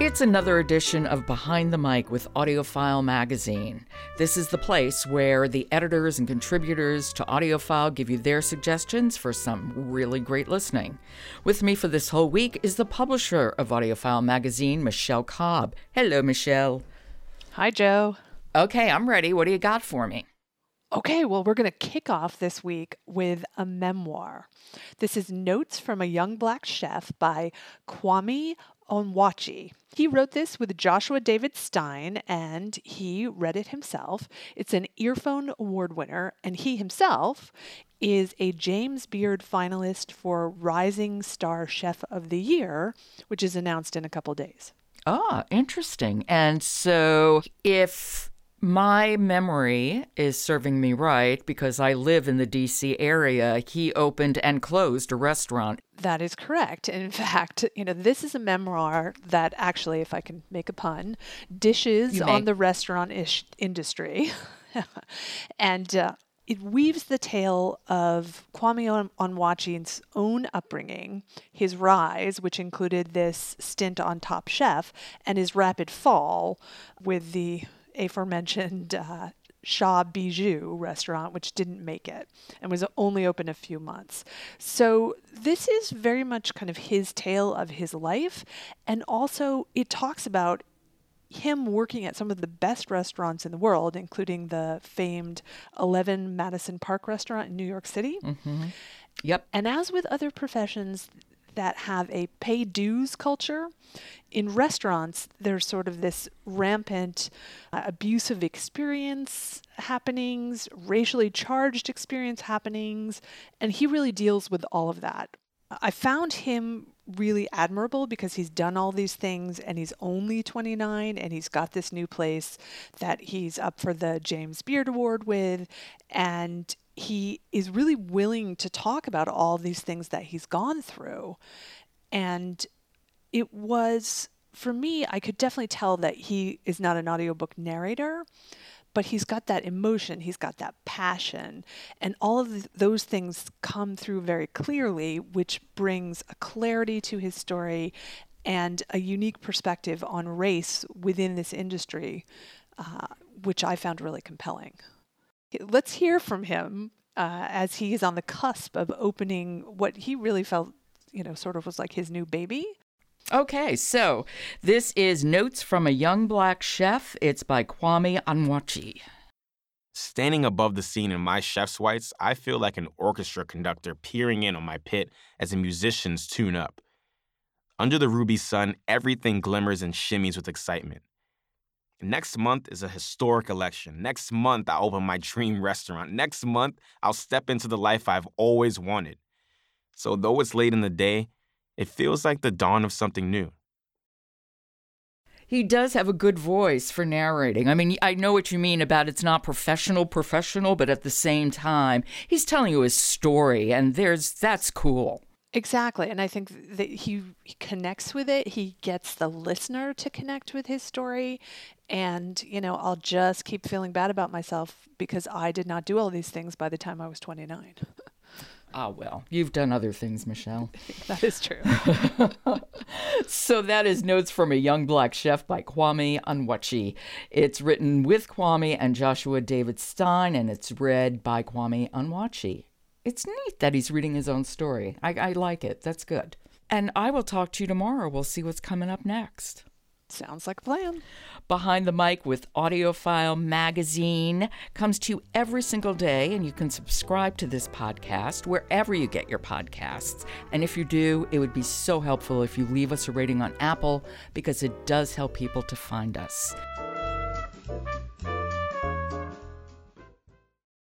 It's another edition of Behind the Mic with AudioFile Magazine. This is the place where the editors and contributors to AudioFile give you their suggestions for some really great listening. With me for this whole week is the publisher of AudioFile Magazine, Michelle Cobb. Hello, Michelle. Hi, Joe. Okay, I'm ready. What do you got for me? Okay, well, we're going to kick off this week with a memoir. This is Notes from a Young Black Chef by Kwame Onwuachi. He wrote this with Joshua David Stein and he read it himself. It's an Earphone Award winner, and he himself is a James Beard finalist for Rising Star Chef of the Year, which is announced in a couple days. Ah, interesting. And so if my memory is serving me right because I live in the DC area. He opened and closed a restaurant. That is correct. In fact, you know, this is a memoir that actually, if I can make a pun, dishes on the restaurant ish industry. and uh, it weaves the tale of Kwame Onwuachi's own upbringing, his rise, which included this stint on Top Chef, and his rapid fall with the aforementioned uh, Shaw Bijou restaurant, which didn't make it and was only open a few months. So, this is very much kind of his tale of his life. And also, it talks about him working at some of the best restaurants in the world, including the famed 11 Madison Park restaurant in New York City. Mm-hmm. Yep. And as with other professions, that have a pay dues culture. In restaurants, there's sort of this rampant uh, abusive experience happenings, racially charged experience happenings, and he really deals with all of that. I found him really admirable because he's done all these things and he's only 29 and he's got this new place that he's up for the James Beard Award with and he is really willing to talk about all these things that he's gone through. And it was, for me, I could definitely tell that he is not an audiobook narrator, but he's got that emotion, he's got that passion, and all of those things come through very clearly, which brings a clarity to his story and a unique perspective on race within this industry, uh, which I found really compelling. Let's hear from him uh, as he is on the cusp of opening what he really felt, you know, sort of was like his new baby. Okay, so this is Notes from a Young Black Chef. It's by Kwame Onwuachi. Standing above the scene in my chef's whites, I feel like an orchestra conductor peering in on my pit as the musicians tune up. Under the ruby sun, everything glimmers and shimmies with excitement. Next month is a historic election. Next month, I open my dream restaurant. Next month, I'll step into the life I've always wanted. So, though it's late in the day, it feels like the dawn of something new. He does have a good voice for narrating. I mean, I know what you mean about it's not professional, professional, but at the same time, he's telling you his story, and there's that's cool. Exactly. And I think that he, connects with it. He gets the listener to connect with his story. And, you know, I'll just keep feeling bad about myself because I did not do all these things by the time I was 29. Ah, well, you've done other things, Michelle. that is true. so that is Notes from a Young Black Chef by Kwame Onwuachi. It's written with Kwame and Joshua David Stein, and it's read by Kwame Onwuachi it's neat that he's reading his own story. I, I like it. That's good. And I will talk to you tomorrow. We'll see what's coming up next. Sounds like a plan. Behind the Mic with AudioFile Magazine comes to you every single day, and you can subscribe to this podcast wherever you get your podcasts. And if you do, it would be so helpful if you leave us a rating on Apple because it does help people to find us.